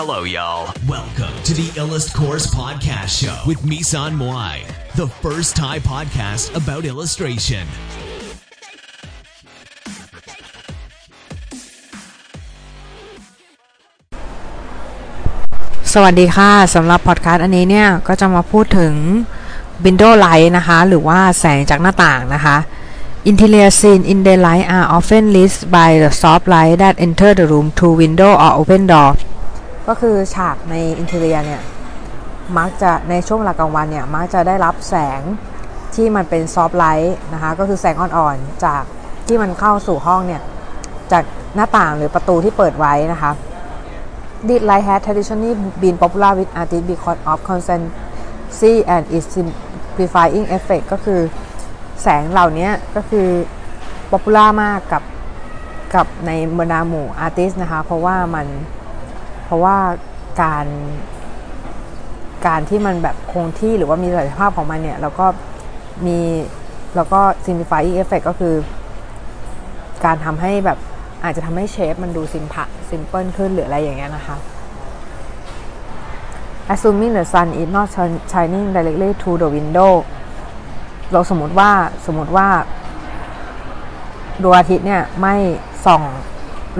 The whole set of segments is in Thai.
Hello, y'all. Welcome to the Illust Course Podcast Show with Misan Moai, the first Thai podcast about illustration. สวัสดีค่ะสำหรับพอดคาสต์อันนี้เนี่ย ก็จะมาพูดถึง window light นะคะ หรือว่าแสงจากหน้าต่างนะคะ Interior scene in daylight are often lit by the soft light that enter the room through window or open door ก็คือฉากใน interior เนี่ยมักจะในช่วงเวลากลางวันเนี่ยมักจะได้รับแสงที่มันเป็น soft light นะคะก็คือแสงอ่อนๆ จากที่มันเข้าสู่ห้องเนี่ยจากหน้าต่างหรือประตูที่เปิดไว้นะคะ This light has traditionally been popular with artists because of consistency and its simplifying effect ก็คือแสงเหล่านี้ก็คือ popular มากกับกับในบรรดาหมู่อาร์ติสนะคะ เพราะว่ามัน ราะว่าการการที่มันแบบคงที่หรือว่ามีศักยภาพของมันเนี่ย แล้วก็มีแล้วก็ simplifying effect ก็คือ การทำให้แบบอาจจะทำให้เชฟมันดูซิมพะซิมเพิลขึ้นหรืออะไรอย่างเงี้ยนะคะ assuming the sun is not shining directly to the window เราสมมติว่าสมมติว่าดวงอาทิตย์เนี่ยไม่ส่อง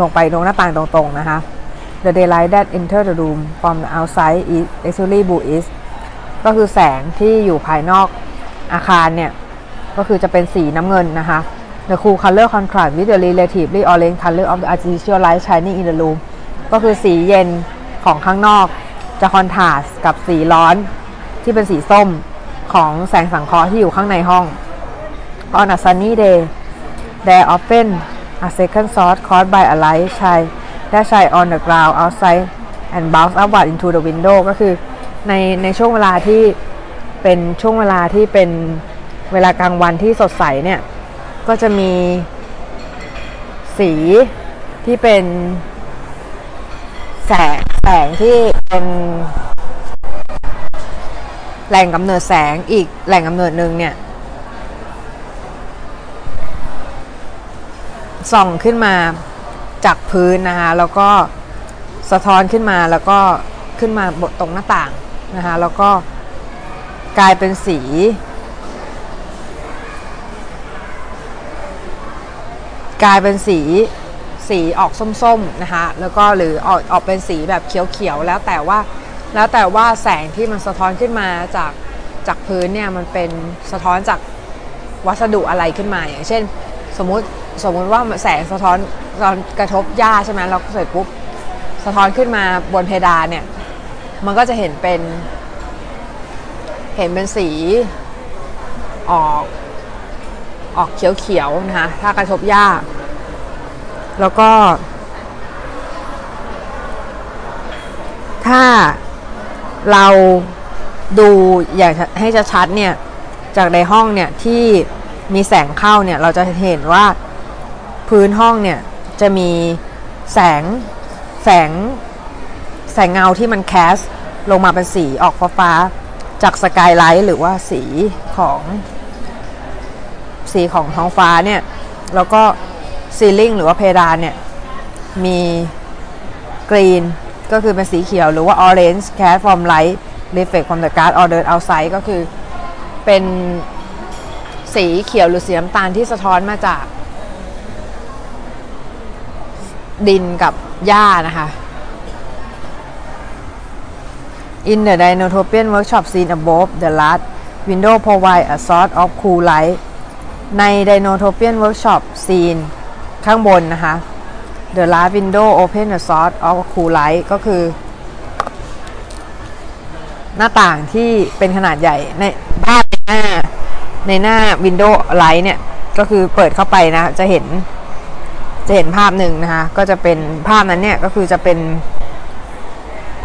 ลงไปตรงหน้าต่างตรงๆนะคะ the daylight that enter the room from the outside is actually bluish ก็คือแสงที่อยู่ภายนอกอาคารเนี่ย ก็คือจะเป็นสีน้ำเงินนะคะ the cool color contrast with the relatively orange color of the artificial light shining in the room ก็คือสีเย็นของข้างนอกจะคอนทราสกับสีร้อนที่เป็นสีส้มของแสงสังเคราะห์ที่อยู่ข้างในห้อง On a sunny day there often a second source caused by a light shine that shine on the ground outside and bounce upward into the window ก็คือในในช่วงเวลาที่เป็นช่วงเวลาที่เป็นเวลากลางวันที่สดใสเนี่ย ก็จะมีสีที่เป็นแสงแสงที่เป็นแหล่งกำเนิดแสงอีกแหล่งกำเนิดหนึ่งเนี่ยส่องขึ้นมา จากพื้นนะคะแล้วก็สะท้อนขึ้นมาแล้วก็ขึ้นมาบตรงหน้าต่างนะคะแล้วก็กลายเป็นสี กลายเป็นสีสีออกส้มๆนะคะแล้วก็หรือออกออกเป็นสีแบบเขียวๆแล้วแต่ว่าแล้วแต่ว่าแสงที่มันสะท้อนขึ้นมาจากจากพื้นเนี่ยมันเป็นสะท้อนจากวัสดุอะไรขึ้นมาอย่างเช่น สมมติสมมติว่าแสงสะท้อนตอนกระทบหญ้าใช่ไหมเราเสร็จปุ๊บสะท้อนขึ้นมาบนเพดานเนี่ย มันก็จะเห็นเป็น เห็นเป็นสีออกออกเขียวๆนะคะถ้ากระทบหญ้า แล้วก็ ถ้าเราดูอยากให้ชัดๆเนี่ย จากในห้องเนี่ยที่ มีแสงเข้าเนี่ยเราจะเห็นว่าพื้นห้องเนี่ยจะมีแสงแสงแสงเงาที่มันแคสลงมาเป็นสีออกฟ้าๆจากสกายไลท์หรือว่าสีของสีของท้องฟ้าเนี่ย แล้วก็ซีลิงหรือว่าเพดานเนี่ย มีกรีนก็คือเป็นสีเขียวหรือว่า orange cast from light reflect from the glass or dirt outside ก็คือเป็น สีเขียวหรือสีน้ำตาลที่สะท้อนมาจาก ดินกับหญ้านะคะ In the Dinotopian workshop seen above the last window provide a sort of cool light ใน Dinotopian workshop scene ข้างบนนะคะ The last window open a sort of cool light ก็คือ หน้าต่างที่เป็นขนาดใหญ่ในภาพ ในหน้า Windows light เนี่ย ก็คือเปิดเข้าไปนะ จะเห็น จะเห็นภาพหนึ่งนะคะ ก็จะเป็นภาพนั้นเนี่ยก็คือจะเป็น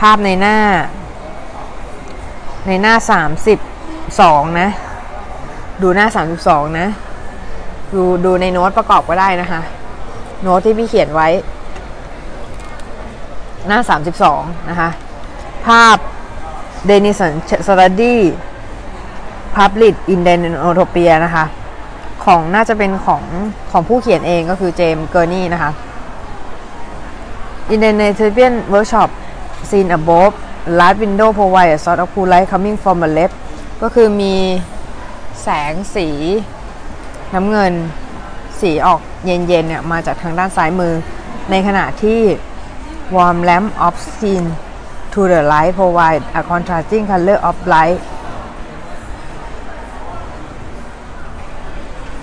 ภาพในหน้า ในหน้าสามสิบสองนะ ดูหน้าสามสิบสองนะ ดูดูในโน้ตประกอบก็ได้นะคะ โน้ตที่พี่เขียนไว้ หน้า 32 นะคะ ภาพ Denison Study Public in Denotopia นะคะ ของน่าจะเป็นของของผู้เขียนเองก็คือเจมส์เกอร์นี่นะคะ In the Natopian Workshop seen above large window provide a sort of cool light coming from the left ก็คือมีแสงสีน้ำเงินสีออกเย็นๆเนี่ยมาจากทางด้านซ้ายมือ ในขณะที่ warm lamp of seen to the light provide a contrasting color of light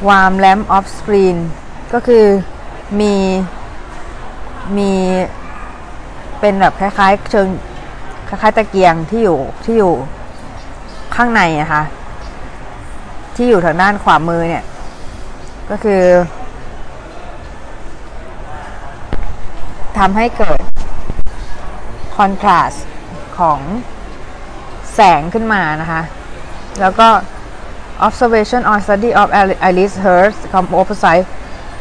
warm lamp of screen ก็คือมีมีเป็นแบบคล้ายๆ เชิงคล้ายๆตะเกียงที่อยู่ที่อยู่ข้างในนะคะที่อยู่ทางด้านขวามือเนี่ย ก็คือทำให้เกิดคอนทราสต์ของแสงขึ้นมานะคะ แล้วก็ observation or study of Alice Hurst composite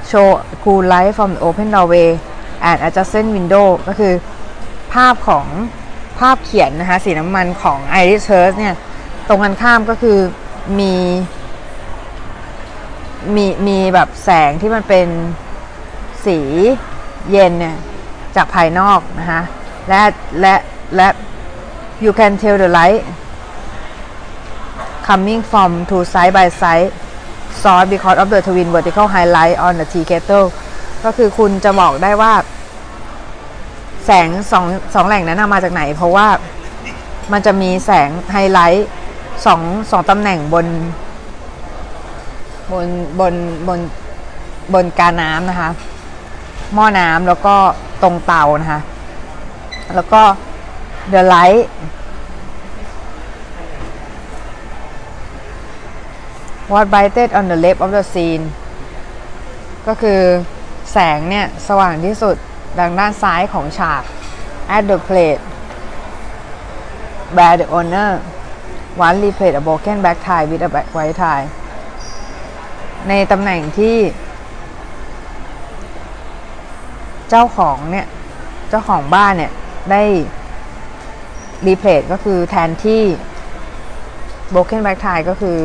show cool light from the open doorway and adjacent window ก็คือภาพของภาพเขียนนะคะสีน้ำมันของ Iris Hurst เนี่ย ตรงกันข้ามก็คือมีมีมีแบบแสงที่มันเป็นสีเย็นเนี่ย จากภายนอกนะคะและและและ you can tell the light coming from two side by side source because of the twin vertical highlight on the T kettle ก็คือคุณจะบอกได้ว่า แสงสองสองแหล่งนั้นมาจากไหน เพราะว่ามันจะมีแสงไฮไลท์สองสองตำแหน่งบน บนบนบนบนกาน้ำนะคะ หม้อน้ำแล้วก็ตรงเตานะคะ แล้วก็ the light what brighted on the left of the scene ก็คือแสงเนี่ย สว่างที่สุดดังด้านซ้ายของฉาก at the plate where the owner one replayed a broken back tie with a back white tie ในตำแหน่งที่เจ้าของเนี่ย เจ้าของบ้านเนี่ย ได้รีเพลทก็คือแทนที่ broken back tie ก็คือ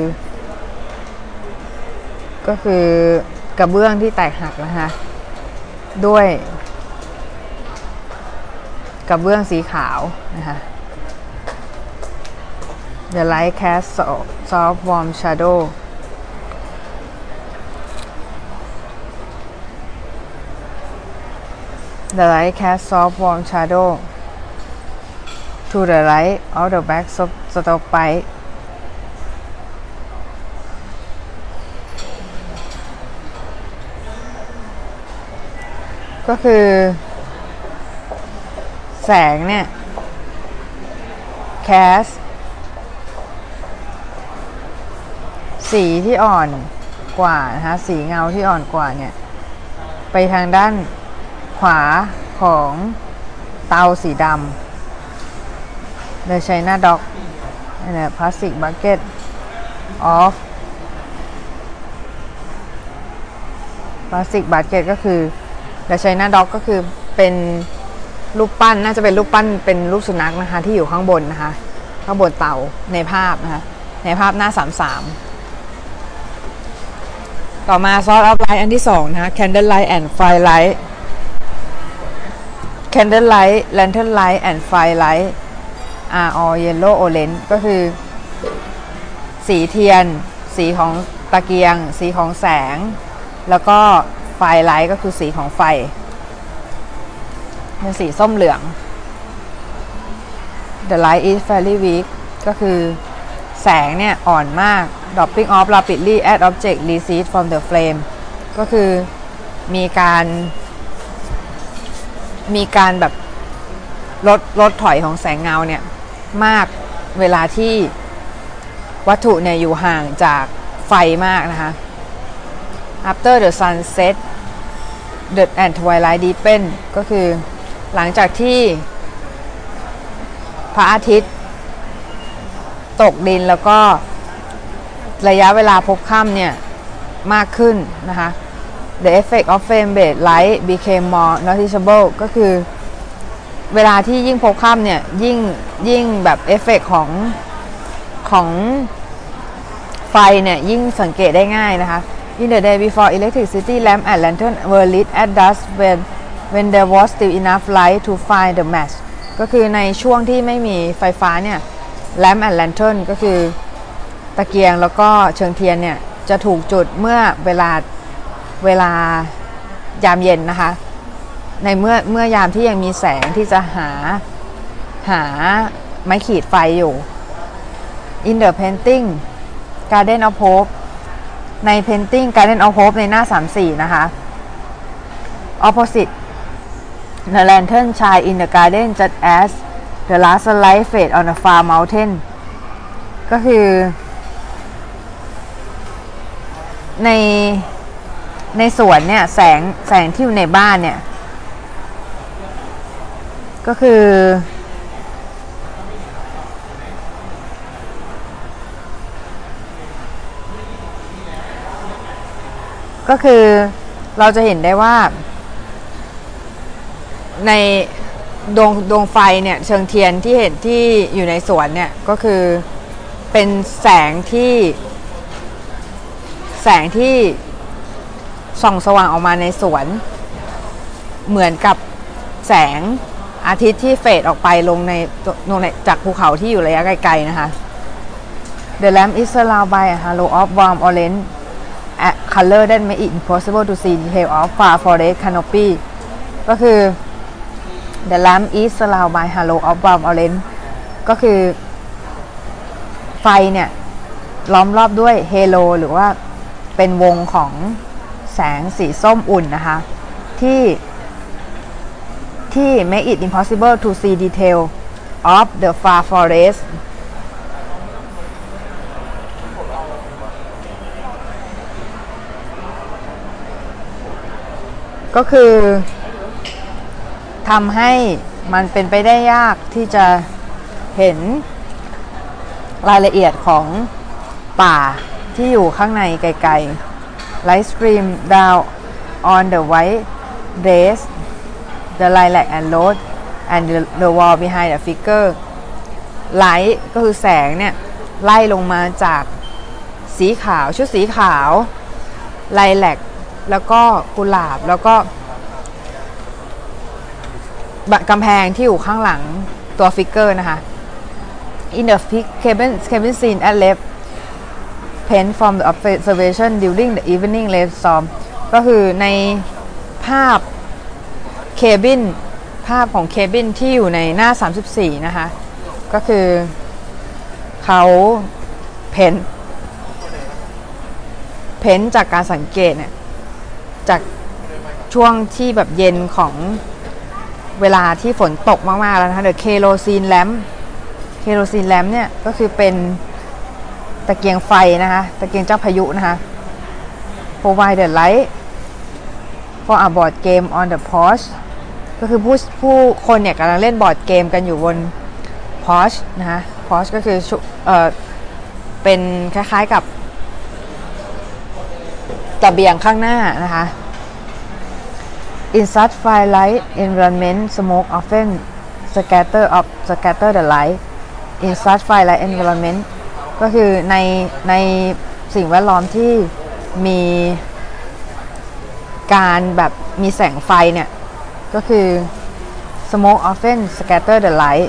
ก็คือกระเบื้องที่แตกหักนะคะ ด้วย กระเบื้องสีขาวนะคะ The light cast soft warm shadow The light cast soft warm shadow to the right of the back stovepipe ก็คือ แสงเนี่ย แคส สีที่อ่อนกว่านะคะสีเงาที่อ่อนกว่าเนี่ย ไปทางด้านขวาของเตาสีดำ The China Dog and a plastic bucket of plastic bucket ก็คือ The China Dog ก็คือเป็นรูปปั้นน่าจะเป็นรูปปั้นเป็นรูปสุนัขนะคะ ที่อยู่ข้างบนนะคะ ข้างบนเตาในภาพนะคะ ในภาพหน้า33ต่อมาซอสออฟไลท์อันที่2นะคะ Candle Light and Firelight Candle Light Lantern Light and Firelight are all yellow orange ก็คือ สีเทียน สีของตะเกียง สีของแสง แล้วก็ ไฟไลท์ก็คือสีของไฟเป็นสีส้มเหลือง The light is fairly weak ก็คือแสงเนี่ย อ่อนมาก dropping off rapidly as object recede from the flame ก็คือมีการมีการแบบลดลดถอยของแสงเงาเนี่ย มากเวลาที่วัตถุเนี่ย อยู่ห่างจากไฟมากนะคะ after the sunset the and twilight deepen ก็คือหลังจากที่พระอาทิตย์ ตกดินแล้วก็ระยะเวลาพบค่ำเนี่ยมากขึ้นนะคะ the effect of flame based light became more noticeable ก็คือเวลาที่ยิ่งพบค่ำเนี่ยยิ่งยิ่งแบบเอฟเฟกของของไฟเนี่ยยิ่งสังเกตได้ง่ายนะคะ In the day before electricity lamp and lantern were lit at dusk when when there was still enough light to find the match ก็คือในช่วงที่ไม่มีไฟฟ้าเนี่ย lamp and lantern ก็คือตะเกียงแล้วก็เชิงเทียนเนี่ย จะถูกจุดเมื่อเวลาเวลายามเย็นนะคะ ในเมื่อเมื่อยามที่ยังมีแสงที่จะหาหาไม้ขีดไฟอยู่ in the painting Garden of Hope ใน painting Garden of Hope ในหน้า 34 นะคะ opposite the lantern shine in the garden just as the last light fade on the far mountain ก็คือ ในในสวนเนี่ย แสงแสงที่อยู่ในบ้านเนี่ย ก็คือ ก็คือเราจะเห็นได้ว่า ในดวงดวงไฟเนี่ย เชิงเทียนที่เห็นที่อยู่ในสวนเนี่ย ก็คือเป็นแสงที่ แสงที่ส่องสว่างออกมาในสวน เหมือนกับแสงอาทิตย์ที่เฟดออกไปลงในลงในจากภูเขาที่อยู่ระยะไกลๆนะคะ The lamp is surrounded by a halo of warm orange color that make it impossible to see detail of far forest canopy ก็คือ the lamp is surrounded by halo of warm orange ก็คือ ไฟเนี่ย ล้อมรอบด้วยเฮโลหรือว่าเป็นวงของแสงสีส้มอุ่นนะคะ ที่ที่ make it impossible to see detail of the far forest ก็คือทำให้มันเป็นไปได้ยากที่จะเห็นรายละเอียดของป่าที่อยู่ข้างในไกลๆ Light stream down on the white dress the lilac and road and the, the wall behind the figure light ก็คือแสงเนี่ย ไล่ลงมาจากสีขาวชุดสีขาวไล แล้วก็กุหลาบแล้วก็กำแพงที่อยู่ข้างหลังตัว figure นะคะ In the cabin cabin scene at left paint from the observation during the evening rainstorm ก็คือในภาพ cabin ภาพของ cabin ที่อยู่ในหน้า 34 นะคะ ก็คือเขาเพ้นเพ้นจากการสังเกตเนี่ย จากช่วงที่แบบเย็นของเวลาที่ฝนตกมาก ๆ แล้วนะคะเดอะเคโรซีนแลมเคโรซีนแลมเนี่ยก็คือเป็นตะเกียงไฟนะคะตะเกียงเจ้าพายุนะคะ provide the light for a board game on the porch ก็คือผู้ผู้คนเนี่ยกำลังเล่นบอร์ดเกมกันอยู่บน porch นะคะ porch ก็คือเออเป็นคล้าย ๆกับตะเบียงข้างหน้านะคะ In such firelight environment smoke often scatter of scatter the light in such firelight environment ก็คือในในสิ่งแวดล้อมที่มีการแบบมีแสงไฟเนี่ย ก็คือ smoke often scatter the light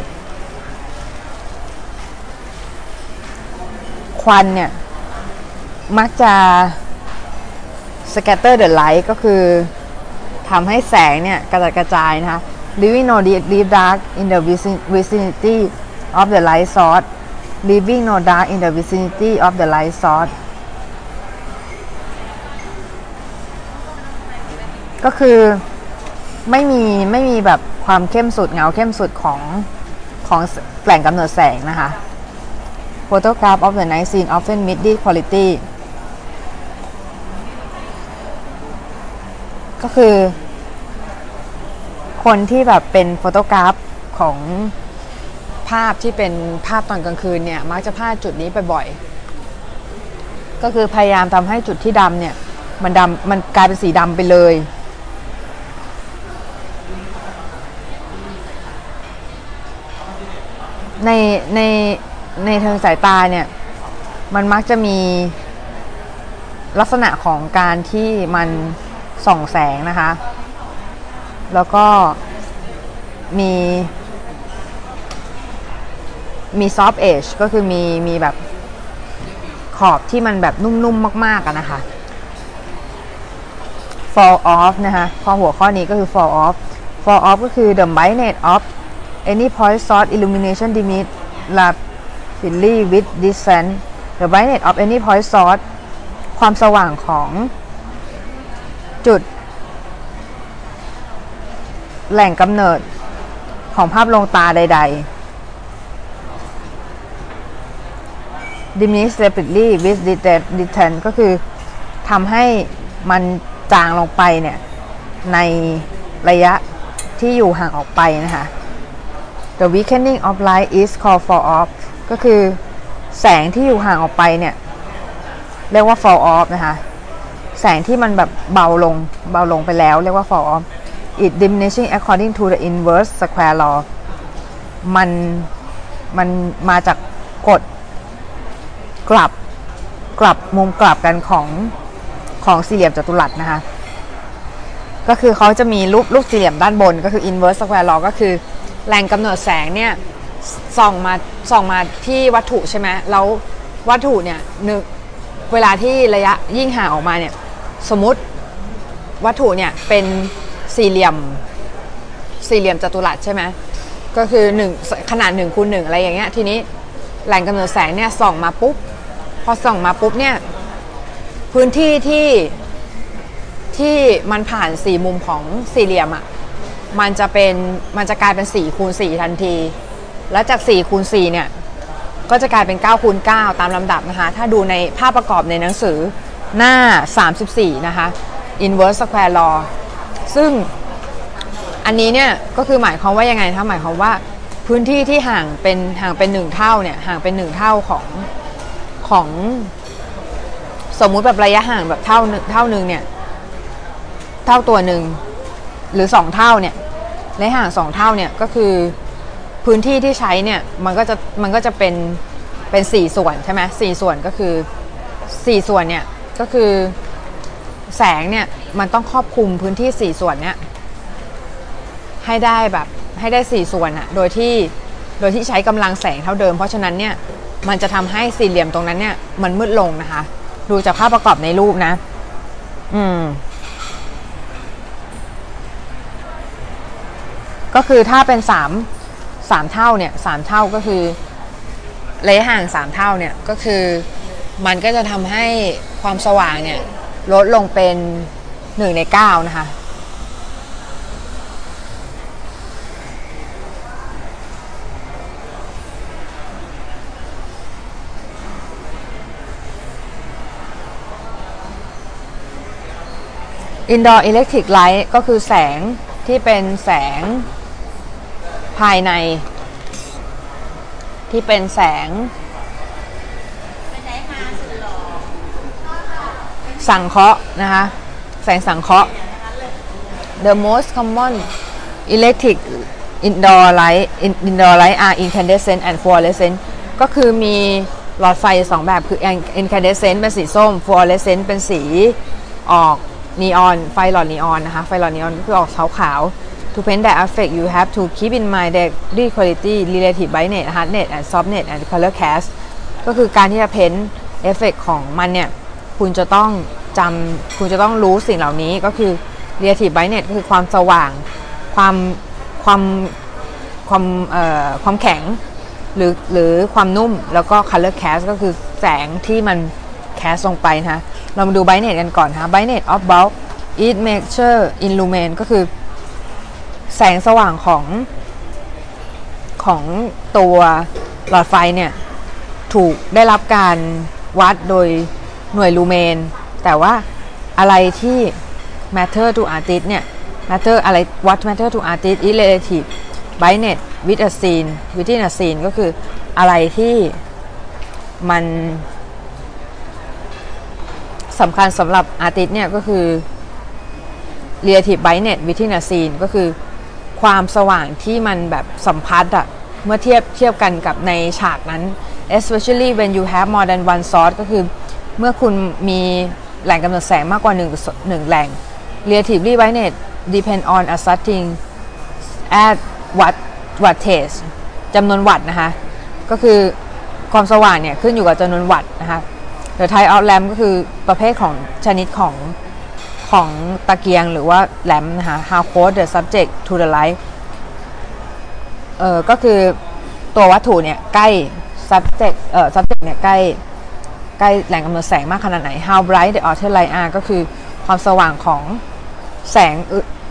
ควันเนี่ย มักจะ scatter the light ก็คือ ทำให้แสงเนี่ยกระจัดกระจายนะคะ leaving no deep dark in the vicinity of the light source leaving no dark in the vicinity of the light source ก็คือไม่มีไม่มีแบบความเข้มสุดเงาเข้มสุดของของแหล่งกำเนิดแสงนะคะ photograph of the night scene often mid quality ก็คือ คนที่แบบเป็นโฟโตกราฟของภาพที่เป็นภาพตอนกลางคืนเนี่ย มักจะพลาดจุดนี้ไปบ่อย ก็คือพยายามทำให้จุดที่ดำเนี่ย มันดำมันกลายเป็นสีดำไปเลยในในในเทิงสายตาเนี่ย มันมักจะมีลักษณะของการที่มัน ส่องแสงนะคะ แล้วก็มีมี soft edge ก็คือมีมีแบบขอบที่มันแบบนุ่มๆมากๆกันะคะ fall off นะคะข้อหัวข้อนี้ก็คือ fall off fall off ก็คือ the brightness of any point source illumination diminish rapidly with distance the brightness of any point source ความสว่างของ จุด แหล่งกำเนิดของภาพลงตาใด ๆ diminish rapidly with distance ก็คือทำให้มันจางลงไปเนี่ย ในระยะที่อยู่ห่างออกไปนะคะ the weakening of light is called fall off ก็คือแสงที่อยู่ห่างออกไปเนี่ย เรียกว่า fall off นะคะ แสงที่มันแบบเบาลงเบาลงไปแล้ว เรียกว่า fall off it diminishing according to the inverse square law มันมันมาจากกฎกลับกลับมุมกลับกันของของสี่เหลี่ยมจัตุรัสนะคะ ก็คือเขาจะมีรูปรูปสี่เหลี่ยมด้านบนก็คือ inverse square law ก็คือแหล่งกำเนิดแสงเนี่ยส่องมาส่องมาที่วัตถุใช่ไหมแล้ววัตถุเนี่ยนึกเวลาที่ระยะยิ่งห่างออกมาเนี่ย สมมติวัตถุเนี่ยเป็นสี่เหลี่ยม สี่เหลี่ยมจัตุรัสใช่ไหมก็คือหนึ่งขนาดหนึ่งคูณหนึ่งอะไรอย่างเงี้ยทีนี้แหล่งกำเนิดแสงเนี่ยส่องมาปุ๊บ พอส่องมาปุ๊บเนี่ยพื้นที่ที่ที่มันผ่านสี่มุมของสี่เหลี่ยมอะ่ะมันจะเป็นมันจะกลายเป็น4คูณ4ทันที แล้วจาก4คูณ4เนี่ย ก็จะกลายเป็น9คูณ9ตามลำดับนะคะ ถ้าดูในภาพประกอบในหนังสือ หน้า 34 นะคะ inverse square law ซึ่งอันนี้เนี่ยก็คือหมายความว่ายังไงคะหมายความว่าพื้นที่ที่ห่างเป็นห่างเป็นหนึ่งเท่าเนี่ยห่างเป็นหนึ่งเท่าของของสมมุติแบบระยะห่างแบบเท่าเท่านึงเนี่ยเท่าตัวหนึ่งหรือสองเท่าเนี่ยระยะห่างสองเท่าเนี่ยก็คือพื้นที่ที่ใช้เนี่ยมันก็จะมันก็จะเป็นเป็นสี่ส่วนใช่ไหมสี่ส่วนก็คือสี่ส่วนเนี่ย ก็คือแสงเนี่ยมันต้องครอบคลุมพื้นที่สี่ส่วนเนี่ยให้ได้แบบให้ได้สี่ส่วนอะโดยที่โดยที่ใช้กำลังแสงเท่าเดิม เพราะฉะนั้นเนี่ยมันจะทำให้สี่เหลี่ยมตรงนั้นเนี่ยมันมืดลงนะคะ ดูจากภาพประกอบในรูปนะ อืม ก็คือถ้าเป็นสามสามเท่าเนี่ยสามเท่าก็คือระยะห่างสามเท่าเนี่ยก็คือ มันก็จะทำให้ความสว่างเนี่ย ลดลงเป็นหนึ่งในเก้านะคะ indoor electric light ก็คือแสงที่เป็นแสงภายใน ที่เป็นแสง สังเคราะห์นะคะแสงสังเคราะห์ the most common electric indoor light indoor light are incandescent and fluorescent ก็คือมีหลอดไฟสองแบบคือ incandescent เป็นสีส้ม fluorescent เป็นสีออกนีออน ไฟหลอดนีออนนะคะ ไฟหลอดนีออนคือออกขาวขาว to paint that effect you have to keep in mind the the quality relative brightness hardness and softness and color cast ก็คือการที่จะเพ้นเอฟเฟกของมันเนี่ย คุณจะต้องจำคุณจะต้องรู้สิ่งเหล่านี้ก็คือ relative brightness ก็คือความสว่าง ความความความเอ่อความแข็งหรือหรือความนุ่มแล้วก็ color cast ก็คือแสงที่มัน cast ลงไปนะคะเรามาดู brightness กันก่อนนะคะ brightness of bulb it measure in lumen ก็คือ แสงสว่างของของตัวหลอดไฟเนี่ย ถูกได้รับการวัดโดย หน่วยลูเมน แต่ว่าอะไรที่ matter to artist เนี่ย matter อะไร what matter to artist is relative brightness with a scene within a scene ก็คืออะไรที่มันสำคัญสำหรับอาร์ติสเนี่ยก็คือ relative brightness within a scene ก็คือความสว่างที่มันแบบสัมพัทธ์อะเมื่อเทียบเทียบกันกับในฉากนั้น especially when you have more than one source ก็คือ เมื่อคุณมีแหล่งกำเนิดแสงมากกว่า1งแหล่ง relatively brightness depend on adjusting at watt wattage จำนวนวัตต์นะคะ ก็คือความสว่างเนี่ยขึ้นอยู่กับจำนวนวัตต์นะคะ The type of lamp ก็คือประเภทของชนิดของของตะเกียงหรือว่าแลมนะคะ How close the subject to the light เออก็คือตัววัตถุเนี่ยใกล้ subject เอ่อ subject เนี่ยใกล้ ใกล้แหล่งกำเนิดแสงมากขนาดไหน How bright the outer light are ก็คือความสว่างของแสง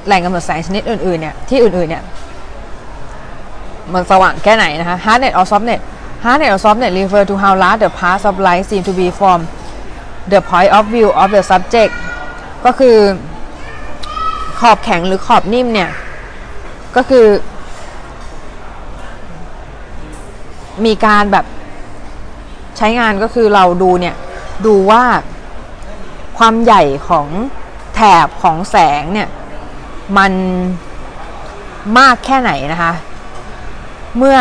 แหล่งกำเนิดแสงชนิดอื่นๆเนี่ยที่อื่นๆเนี่ยมันสว่างแค่ไหนนะคะ hardness or softness hardness or softness refer to how large the parts of light seem to be from the point of view of the subject ก็คือขอบแข็งหรือขอบนิ่มเนี่ย ก็คือ มีการแบบ ใช้งานก็คือเราดูเนี่ยดูว่าความใหญ่ของแถบของแสงเนี่ยมันมากแค่ไหนนะคะ เมื่อ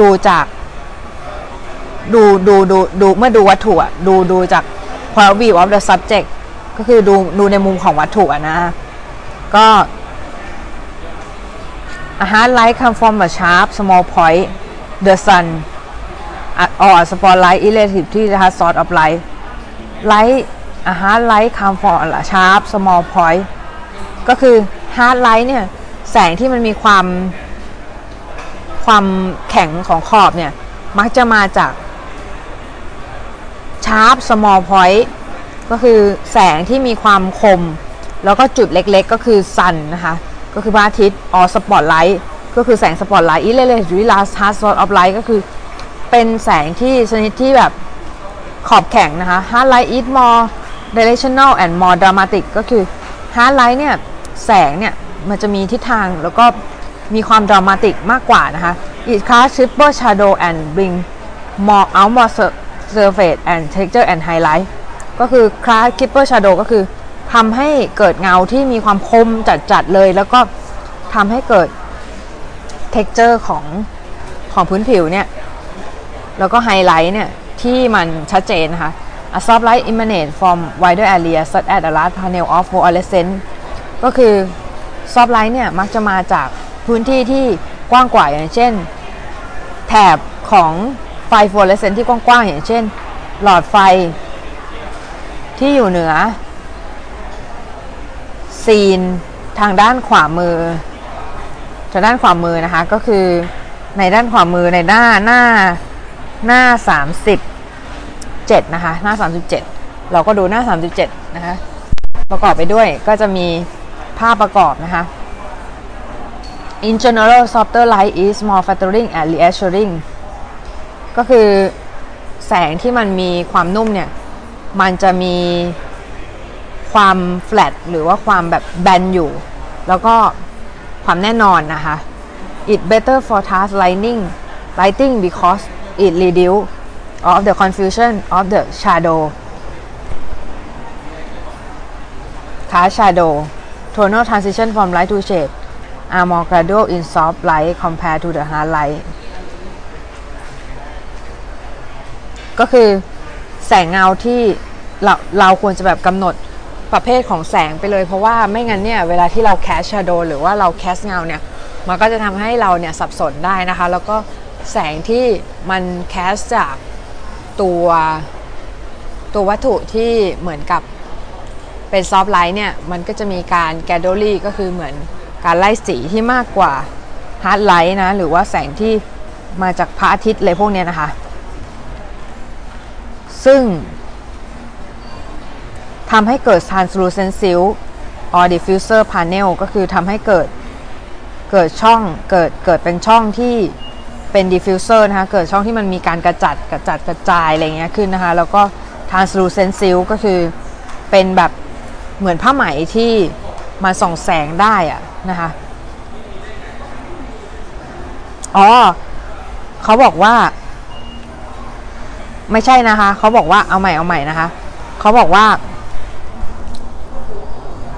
ดูจากดูดูดูดูเมื่อดูวัตถุอะดูดูจาก point of view of the subject ก็คือดูดูในมุมของวัตถุอะนะ ก็ a hard light come from a sharp small point the sun or a spotlight relative to the sort of light light a hard light come from sharp small point ก็คือ hard light เนี่ยแสงที่มันมีความความแข็งของขอบเนี่ย มักจะมาจากsharp small point ก็คือแสงที่มีความคม แล้วก็จุดเล็กๆ ก็คือ sun นะคะ ก็คือพระอาทิตย์ or spotlight ก็คือแสงสปอตไลท์ a relatively harsh sort of light ก็คือ เป็นแสงที่ชนิดที่แบบขอบแข็งนะคะ hard light is more directional and more dramatic ก็คือ hard light เนี่ย แสงเนี่ย มันจะมีทิศทางแล้วก็มีความ dramatic มากกว่านะคะ it casts triple shadow and bring more out more surface and texture and highlight ก็คือ cast triple shadow ก็คือทำให้เกิดเงาที่มีความคมจัดๆเลย แล้วก็ทำให้เกิด texture ของของพื้นผิวเนี่ย แล้วก็ไฮไลท์เนี่ยที่มันชัดเจนนะคะ A soft light emanate from wider area such as a large panel of fluorescent ก็คือ soft light เนี่ยมักจะมาจากพื้นที่ที่กว้างกว่าอย่างเช่น แถบของไฟฟลูออเรสเซนต์ที่กว้างๆอย่างเช่น หลอดไฟที่อยู่เหนือ scene ทางด้านขวามือ ทางด้านขวามือนะคะก็คือในด้านขวามือในหน้าหน้า หน้า 37 นะคะ หน้า 37 เราก็ดูหน้า 37 นะคะ ประกอบไปด้วยก็จะมีภาพประกอบนะคะ In general softer light is more flattering and reassuring ก็คือแสงที่มันมีความนุ่มเนี่ย มันจะมีความ flat หรือว่าความแบบแบนอยู่ แล้วก็ความแน่นอนนะคะ it better for task lighting lighting because it reduce of the confusion of the shadow cast shadow tonal transition from light to shade are more gradual in soft light compared to the hard light ก็คือแสงเงาที่เราเราควรจะแบบกำหนดประเภทของแสงไปเลย เพราะว่าไม่งั้นเนี่ย เวลาที่เราแคสชาโดหรือว่าเราแคสเงาเนี่ย มันก็จะทำให้เราเนี่ย สับสนได้นะคะ แล้วก็ แสงที่มัน cast จากตัวตัววัตถุที่เหมือนกับเป็น soft light เนี่ย มันก็จะมีการ gradually ก็คือเหมือนการไล่สีที่มากกว่า hard light นะ หรือว่าแสงที่มาจากพระอาทิตย์เลยพวกนี้นะคะ ซึ่งทำให้เกิด translucent silk or diffuser panel ก็คือทำให้เกิดเกิดช่องเกิดเกิดเป็นช่องที่ เป็น diffuser นะคะเกิดช่องที่มันมีการกระจัดกระจัดกระจายอะไรเงี้ยขึ้นนะคะแล้วก็ translucent silk ก็คือเป็นแบบเหมือนผ้าไหมที่มาส่องแสงได้อะนะคะอ๋อเขาบอกว่า ไม่ใช่นะคะ เขาบอกว่าเอาใหม่เอาใหม่นะคะ เขาบอกว่า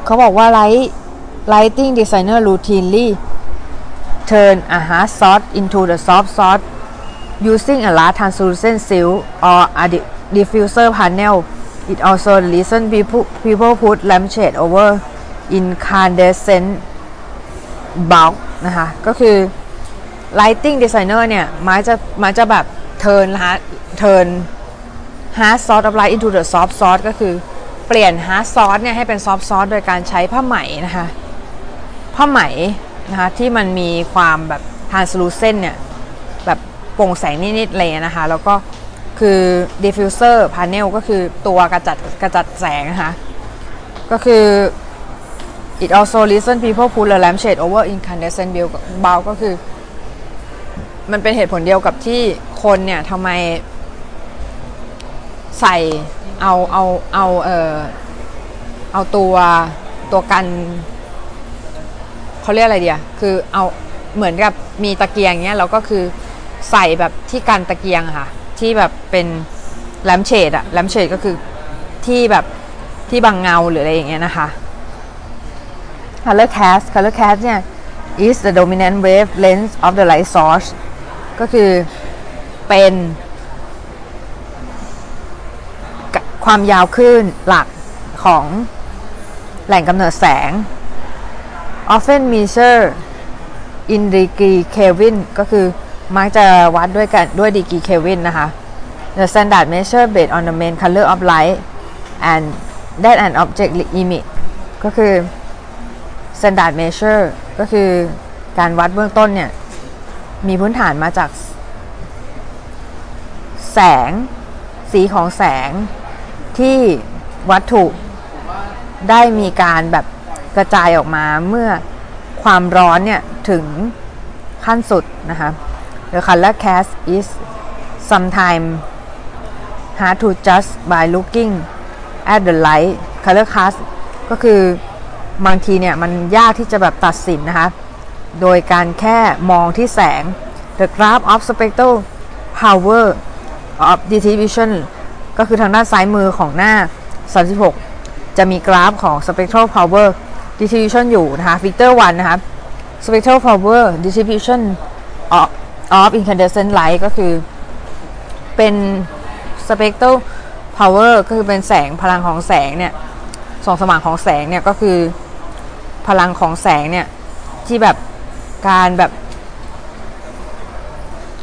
เขาบอกว่า light lighting designer routinely turn a hard source into the soft source using a large translucent silk or a diffuser panel it also the reason people people put lampshade over incandescent bulb นะคะ ก็คือ lighting designer เนี่ยมาจะมาจะแบบ turn turn hard source of light into the soft source ก็คือเปลี่ยน hard source เนี่ยให้เป็น soft source โดยการใช้ผ้าไหมนะคะ ผ้าไหม นะคะที่มันมีความแบบ translucent เนี่ยแบบโปร่งแสงนิดๆเลยนะคะ แล้วก็คือ diffuser panel ก็คือตัวกระจัดกระจัดแสงนะคะก็คือ it also listen people put the lampshade over incandescent bulb ก็คือ มันเป็นเหตุผลเดียวกับที่คนเนี่ยทำไมใส่เอาเอาเอาเออเอาตัวตัวกัน เขาเรียกอะไรเดียคือเอาเหมือนกับมีตะเกียงเนี้ยแล้วก็คือใส่แบบที่กันตะเกียงค่ะ ที่แบบเป็นแลมเชดอะแลมเชดก็คือที่แบบที่บังเงาหรืออะไรอย่างเงี้ยนะคะ color cast color cast เนี่ย is the dominant wavelength of the light source ก็คือเป็นความยาวคลื่นหลักของแหล่งกำเนิดแสง often measure in degree Kelvin ก็คือมักจะวัดด้วยกันด้วยดีกรีเคลวินนะคะ the standard measure based on the main color of light and that an object emit ก็คือ standard measure ก็คือการวัดเบื้องต้นเนี่ย มีพื้นฐานมาจาก แสง สีของแสงที่วัตถุได้มีการแบบ กระจายออกมาเมื่อความร้อนเนี่ยถึงขั้นสุดนะคะ The color cast is sometimes hard to judge by looking at the light color cast ก็คือบางทีเนี่ยมันยากที่จะแบบตัดสินนะคะ โดยการแค่มองที่แสง the graph of spectral power of distribution ก็คือทางด้านซ้ายมือของหน้า 36 จะมีกราฟของ spectral power distribution อยู่นะคะ figure 1นะคะ spectral power distribution of, of incandescent light ก็คือเป็น spectral power ก็คือเป็นแสงพลังของแสงเนี่ยส่องสว่างของแสงเนี่ยก็คือพลังของแสงเนี่ย ที่แบบการแบบ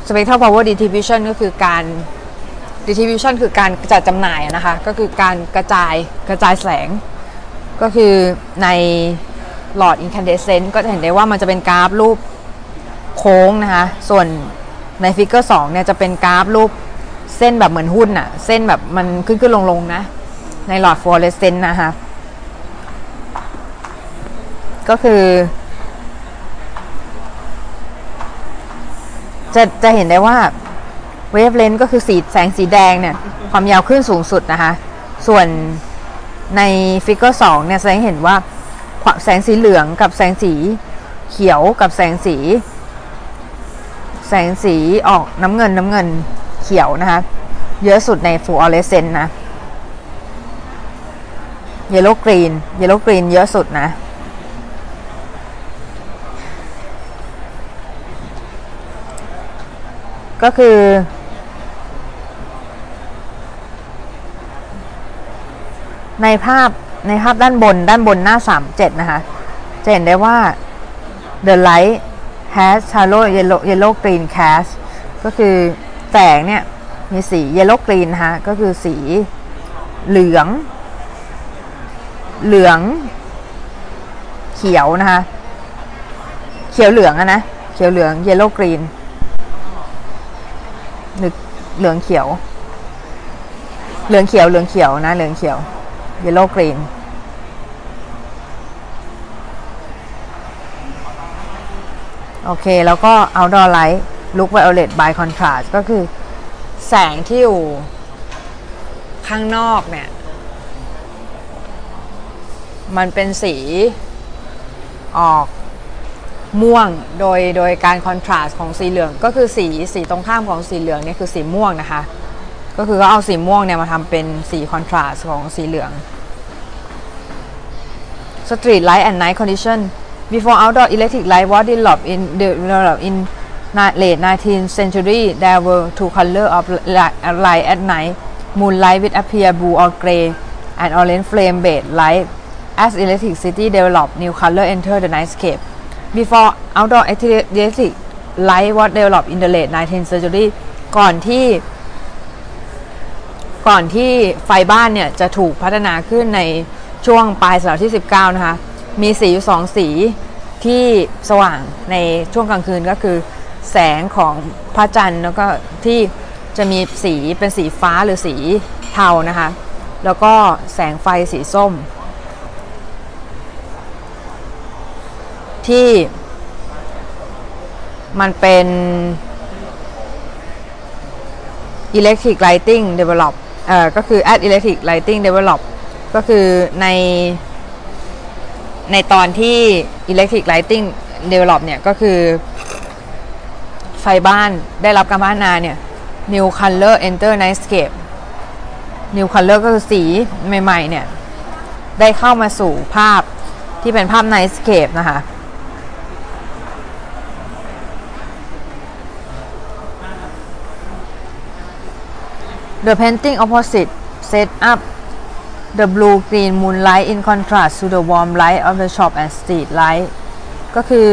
spectral power distribution ก็คือการ distribution คือการจายจำหน่ายนะคะ ก็คือการกระจายกระจายแสง ก็คือในหลอด incandescent ก็จะเห็นได้ว่ามันจะเป็นกราฟรูปโค้งนะคะ ส่วนใน figure 2เนี่ยจะเป็นกราฟรูปเส้นแบบเหมือนหุ้นอะเส้นแบบมันขึ้นขึ้นลงลงนะ ในหลอดฟลูออเรสเซนต์นะคะ ก็คือจะจะเห็นได้ว่า wavelength ก็คือสีแสงสีแดงเนี่ย ความยาวขึ้นสูงสุดนะคะ ส่วน ใน figure 2เนี่ยแสดงเห็นว่าแสงสีเหลืองกับแสงสีเขียวกับแสงสี แสงสีออกน้ำเงินน้ำเงินเขียวนะคะ เยอะสุดในฟลูออเรสเซนต์นะ yellow green yellow green เยอะสุดนะ ก็คือ ในภาพในภาพด้านบนด้านบนหน้า 37 นะคะ จะเห็นได้ว่า the light has shallow yellow yellow green cast ก็คือแสงเนี่ย มีสี yellow green นะคะก็คือสีเหลือง เหลือง เขียวนะคะ เขียวเหลืองอะนะ เขียวเหลือง yellow green หรือเหลืองเขียว เหลืองเขียว เหลืองเขียวนะ เหลืองเขียว yellow green โอเค แล้วก็ outdoor light look violet by contrast ก็คือแสงที่อยู่ข้างนอกเนี่ย มันเป็นสีออกม่วงโดยโดยการคอนทราสต์ของสีเหลือง ก็คือสีสีตรงข้ามของสีเหลืองเนี่ยคือสีม่วงนะคะ ก็คือก็เอาสีม่วงเนี่ยมาทำเป็นสีคอนทราสของสีเหลือง Street light and night condition before outdoor electric light was developed in developed in late 19th century there were two color of light at night moonlight which appear blue or gray and orange flame based light as electricity developed new color enter the nightscape before outdoor electric light was developed in the late 19th century ก่อนที่ ก่อนที่ไฟบ้านเนี่ยจะถูกพัฒนาขึ้นในช่วงปลายศตวรรษที่ 19 นะคะ มีสีอยู่สองสีที่สว่างในช่วงกลางคืนก็คือ แสงของพระจันทร์แล้วก็ที่จะมีสีเป็นสีฟ้าหรือสีเทานะคะ แล้วก็แสงไฟสีส้ม ที่มันเป็น electric lighting develop เอ่อก็คือ at electric lighting develop ก็คือในในตอนที่ electric lighting develop เนี่ยก็คือ ไฟบ้านได้รับการพัฒนาเนี่ย new color enter nightscape new color ก็คือสีใหม่ ๆ เนี่ย ได้เข้ามาสู่ภาพที่เป็นภาพ nightscape นะคะ The painting opposite set up the blue green moonlight in contrast to the warm light of the shop and street light ก็คือ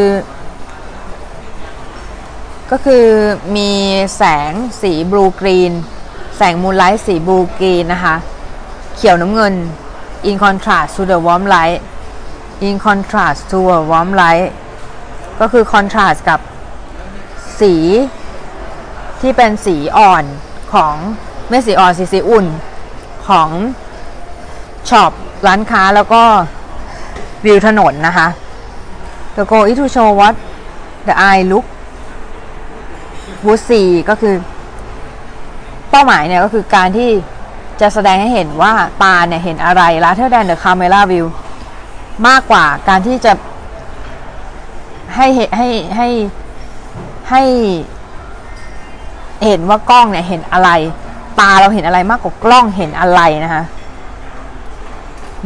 ก็คือมีแสงสีบลูกรีนแสงมูนไลท์สีบลูกรีนนะคะ เขียวน้ำเงิน in contrast to the warm light in contrast to a warm light ก็คือ contrast กับสีที่เป็นสีอ่อนของ ไม่สีอ่อนสีสีอุ่นของช็อปร้านค้าแล้วก็วิวถนนนะคะ The goal is to show what the eye look would see ก็คือ เป้าหมายเนี่ยก็คือการที่จะแสดงให้เห็นว่าตาเนี่ยเห็นอะไร rather than the camera view มากกว่าการที่จะให้ให้ให้ให้เห็นว่ากล้องเนี่ยเห็นอะไร ตาเราเห็นอะไรมากกว่ากล้องเห็นอะไรนะคะ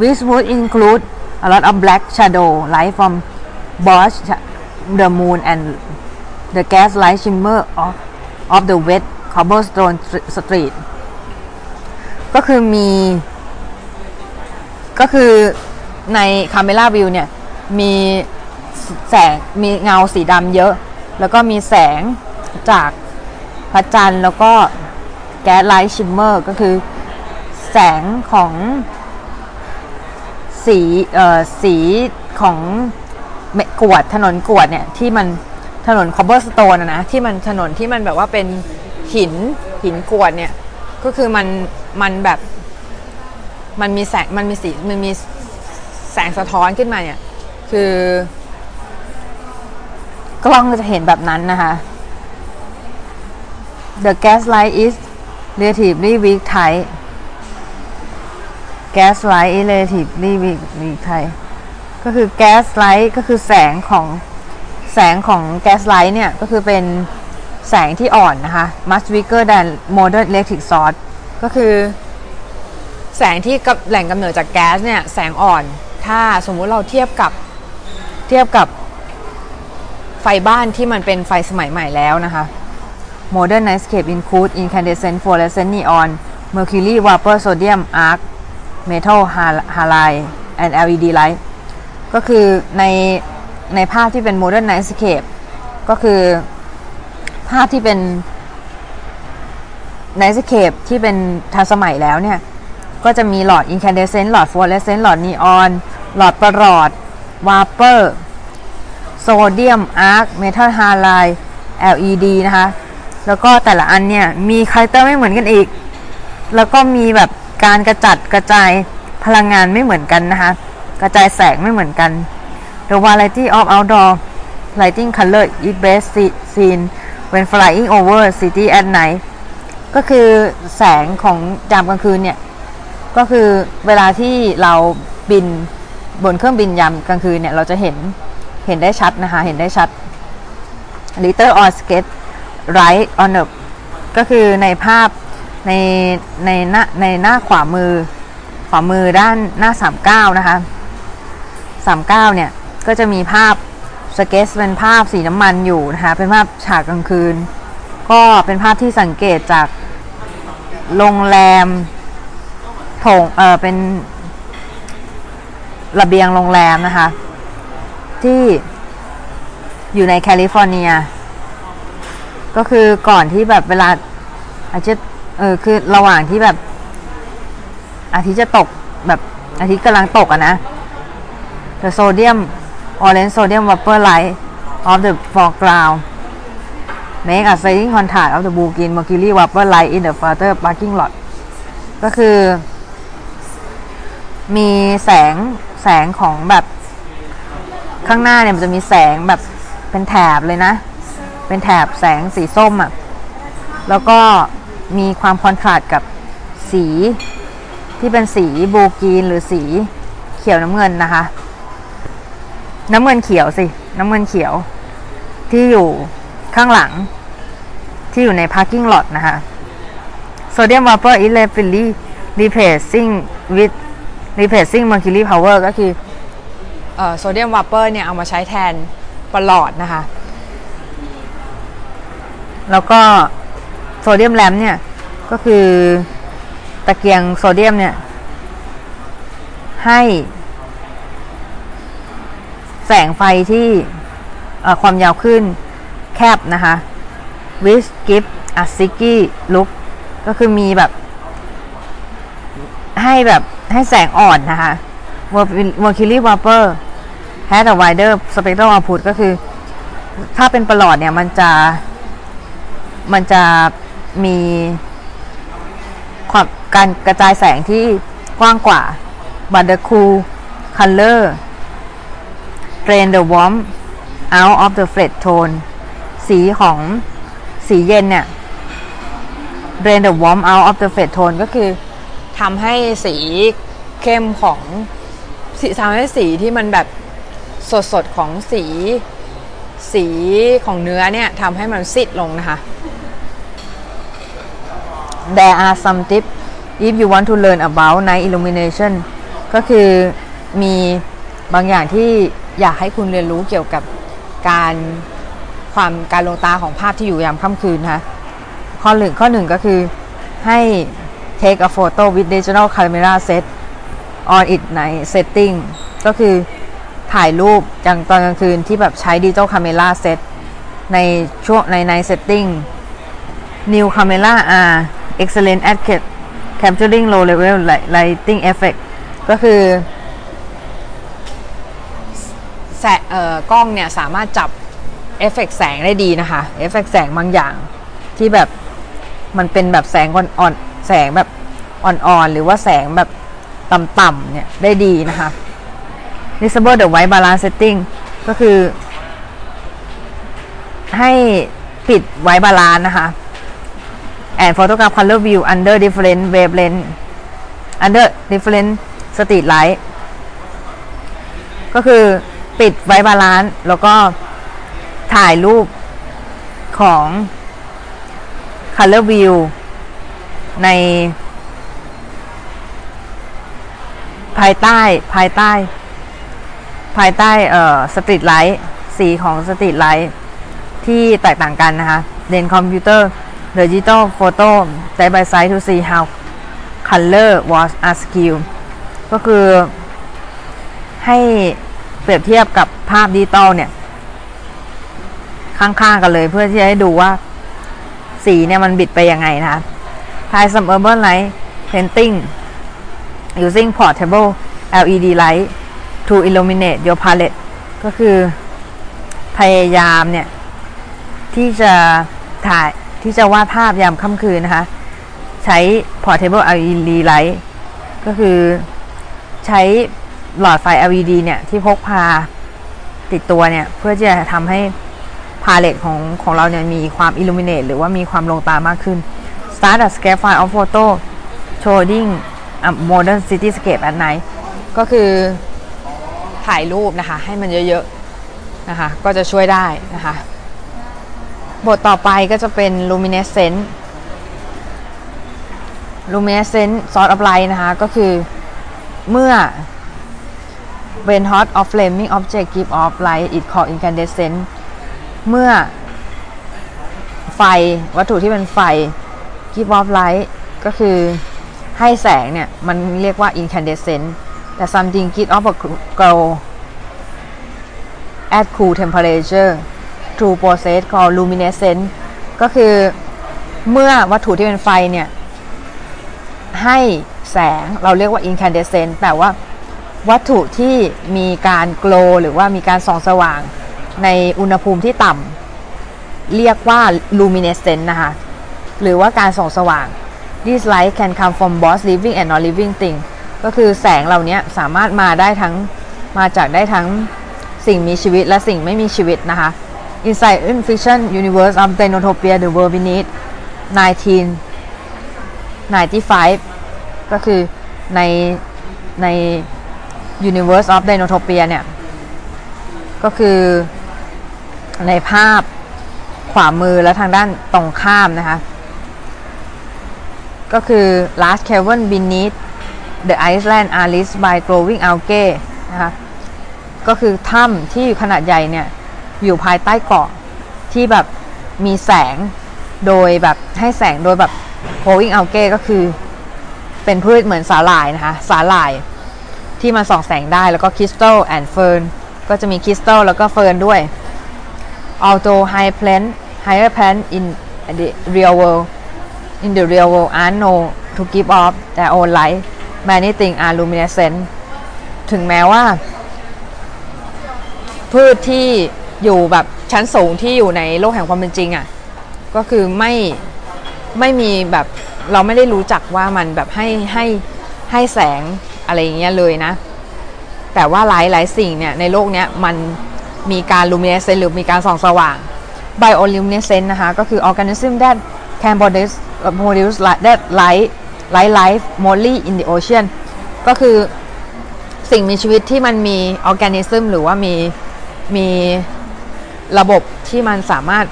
Which would include a lot of black shadow light from both the moon and the gaslight shimmer of, of the wet cobblestone street ก็คือมี ก็คือใน Camera View เนี่ย มีแสงมีเงาสีดำเยอะ แล้วก็มีแสงจากพระจันทร์แล้วก็ gaslight shimmer ก็คือแสงของสีเอ่อสีของกรวดถนนกรวดเนี่ยที่มันถนน cobblestone นะที่มันถนนที่มันแบบว่าเป็นหินหินกรวดเนี่ยก็คือมันมันแบบมันมีแสงมันมีสีมันมีแสงสะท้อนขึ้นมาเนี่ยคือ กล้องจะเห็นแบบนั้นนะคะ The gas light is relatively weak type gas light is relatively weak weak type ก็คือ gas light ก็คือแสงของแสงของ gas light เนี่ย ก็คือเป็นแสงที่อ่อนนะคะ much weaker than modern electric source ก็คือแสงที่กับแหล่งกำเนิดจากแก๊สเนี่ย แสงอ่อน ถ้าสมมุติเราเทียบกับเทียบกับไฟบ้านที่มันเป็นไฟสมัยใหม่แล้วนะคะ Modern nightscape include incandescent fluorescent neon mercury vapor sodium arc metal halide and LED light ก็คือในในภาพที่เป็น modern nightscape ก็คือภาพที่เป็น nightscape ที่เป็นทันสมัยแล้วเนี่ย ก็จะมีหลอด incandescent หลอด fluorescent หลอด neon หลอดประหลอด vapor sodium arc metal halide LED นะคะ แล้วก็แต่ละอันเนี่ยมี character ไม่เหมือนกันอีก แล้วก็มีแบบการกระจัดกระจายพลังงานไม่เหมือนกันนะคะ กระจายแสงไม่เหมือนกัน The variety of outdoor lighting color is best seen when flying over city at night ก็คือแสงของยามกลางคืนเนี่ย ก็คือเวลาที่เราบินบนเครื่องบินยามกลางคืนเนี่ย เราจะเห็นเห็นได้ชัดนะคะ เห็นได้ชัด Little on sketch right on the ก็คือในภาพในในหน้าในหน้าขวามือ ขวามือด้านหน้า 39 นะคะ 39 เนี่ย ก็จะมีภาพสเก็ตช์เป็นภาพสีน้ำมันอยู่นะคะ เป็นภาพฉากกลางคืน ก็เป็นภาพที่สังเกตจากโรงแรมโถงเออเป็นระเบียงโรงแรมนะคะ ที่อยู่ในแคลิฟอร์เนีย ก็คือก่อนที่แบบเวลาอาทิตย์เออคือระหว่างที่แบบอาทิตย์จะตกแบบอาทิตย์กำลังตกอะนะ the sodium orange sodium vapor light of the foreground make a sliding contact of the blue green mercury vapor light in the further parking lot ก็คือ มีแสงแสงของแบบข้างหน้าเนี่ยมันจะมีแสงแบบเป็นแถบเลยนะ เป็นแถบแสงสีส้มอะ่ะ แล้วก็มีความคอนทราสต์กับสีที่เป็นสีบูกีนหรือสีเขียวน้ำเงินนะคะ น้ำเงินเขียวสิ น้ำเงินเขียวที่อยู่ข้างหลังที่อยู่ใน parking lot นะคะ sodium vapor is rapidly replacing with replacing mercury power ก็คือโซเดียมวาเปอร์เนี่ยเอามาใช้แทนปลอดนะคะ แล้วก็โซเดียมแลมเนี่ย ก็คือตะเกียงโซเดียมเนี่ย ให้แสงไฟที่ความยาวขึ้นแคบนะคะ which give a sticky look ก็คือมีแบบ ให้แบบให้แสงอ่อนนะคะ mercury vapor has a wider spectral output ก็คือ ถ้าเป็นประหลอดเนี่ย มันจะ มันจะมีความการกระจายแสงที่กว้างกว่า but the cool color drain the warmth out of the flat tone สีของสีเย็นเนี่ย drain the warmth out of the flat tone ก็คือทำให้สีเข้มของสีทำให้สีที่มันแบบสดสดของสีสีของเนื้อเนี่ยทำให้มันซิดลงนะคะ There are some tips if you want to learn about night illumination ก็คือมีบางอย่างที่อยากให้คุณเรียนรู้เกี่ยวกับการความการลวงตาของภาพที่อยู่ยามค่ำคืนนะคะข้อหนึ่งข้อหนึ่งก็คือให้ take a photo with digital camera set on it night setting ก็คือถ่ายรูปจังตอนกลางคืนที่แบบใช้ digital camera set ในช่วงในใน setting New camera are excellent at capturing low level lighting effect ก็คือแสเอ่อกล้องเนี่ยสามารถจับเอฟเฟกแสงได้ดีนะคะเอฟเฟกแสงบางอย่างที่แบบมันเป็นแบบแสงอ่อนๆแสงแบบอ่อนๆ หรือว่าแสงแบบต่ำๆเนี่ยได้ดีนะคะ disable the white balance setting ก็คือ ให้ปิด white balance นะคะ and photograph color view under different wavelength under different street light ก็คือปิด white balance แล้วก็ถ่ายรูปของ color view ใน ภายใต้ภายใต้ ภายใต้เอ่อสตรีทไลท์สีของสตรีทไลท์ที่แตกต่างกันนะคะเดนคอมพิวเตอร์ digital photo side by side to see how color was skewed ก็คือให้เปรียบเทียบกับภาพดิจิตอลเนี่ย ข้างๆกันเลยเพื่อที่จะให้ดูว่า สีเนี่ยมันบิดไปยังไงนะคะ Try some urban light painting using portable LED light to illuminate your palette ก็คือพยายามเนี่ย ที่จะถ่าย ที่จะวาดภาพยามค่ำคืนนะคะ ใช้ portable LED light ก็คือใช้หลอดไฟ LED เนี่ย ที่พกพาติดตัวเนี่ย เพื่อจะทำให้พาเลตของของเราเนี่ย มีความ illuminate หรือว่ามีความลงตามากขึ้น start a scaffold of photo showing a modern cityscape at night ก็คือถ่ายรูปนะคะ ให้มันเยอะๆนะคะ ก็จะช่วยได้นะคะ บทต่อไปก็จะเป็น luminescent luminescent source of light นะคะ ก็คือเมื่อ when hot or flaming object give off light it called incandescent เมื่อไฟวัตถุที่เป็นไฟ give off light ก็คือให้แสงเนี่ย มันเรียกว่า incandescent แต่ something give off a glow at cool temperature through process called luminescent ก็คือเมื่อวัตถุที่เป็นไฟเนี่ย ให้แสงเราเรียกว่า incandescent แปลว่าวัตถุที่มีการโกลหรือว่ามีการส่องสว่างในอุณหภูมิที่ต่ำเรียกว่า luminescent นะคะ หรือว่าการส่องสว่าง this light can come from both living and non living thing ก็คือแสงเหล่านี้สามารถมาได้ทั้งมาจากได้ทั้งสิ่งมีชีวิตและสิ่งไม่มีชีวิตนะคะ Inside in fiction universe of Dinotopia the world beneath 1995 ก็คือในใน Universe of Dinotopia เนี่ย ก็คือในภาพขวามือและทางด้านตรงข้ามนะคะ ก็คือ last cavern beneath the Iceland are lit by glowing algae นะคะ ก็คือถ้ำที่ขนาดใหญ่เนี่ย อยู่ภายใต้เกาะที่แบบมีแสงโดยแบบให้แสงโดยแบบโควิงเอาเก้ก็คือ เป็นพืชเหมือนสาหร่ายนะคะ สาหร่ายที่มาส่องแสงได้แล้วก็คริสตัลแอนเฟิร์นก็จะมีคริสตัลแล้วก็เฟิร์นด้วย although high plant higher plant in the real world in the real world are no to give off their own light many things are luminescent ถึงแม้ว่า พืชที่ อยู่แบบชั้นสูงที่อยู่ในโลกแห่งความเป็นจริงอะ่ะก็คือไม่ไม่มีแบบเราไม่ได้รู้จักว่ามันแบบให้ให้ให้แสงอะไรอย่างเงี้ยเลยนะ แต่ว่าหลายหลายสิ่งเนี่ยในโลกเนี้ยมันมีการลูมิเนเซนหรือมีการส่องสว่าง bioluminescent นะคะ ก็คือ organism that can produce produce that light light life mostly in the ocean ก็คือสิ่งมีชีวิตที่มันมี organism หรือว่ามีมี ระบบที่มันสามารถ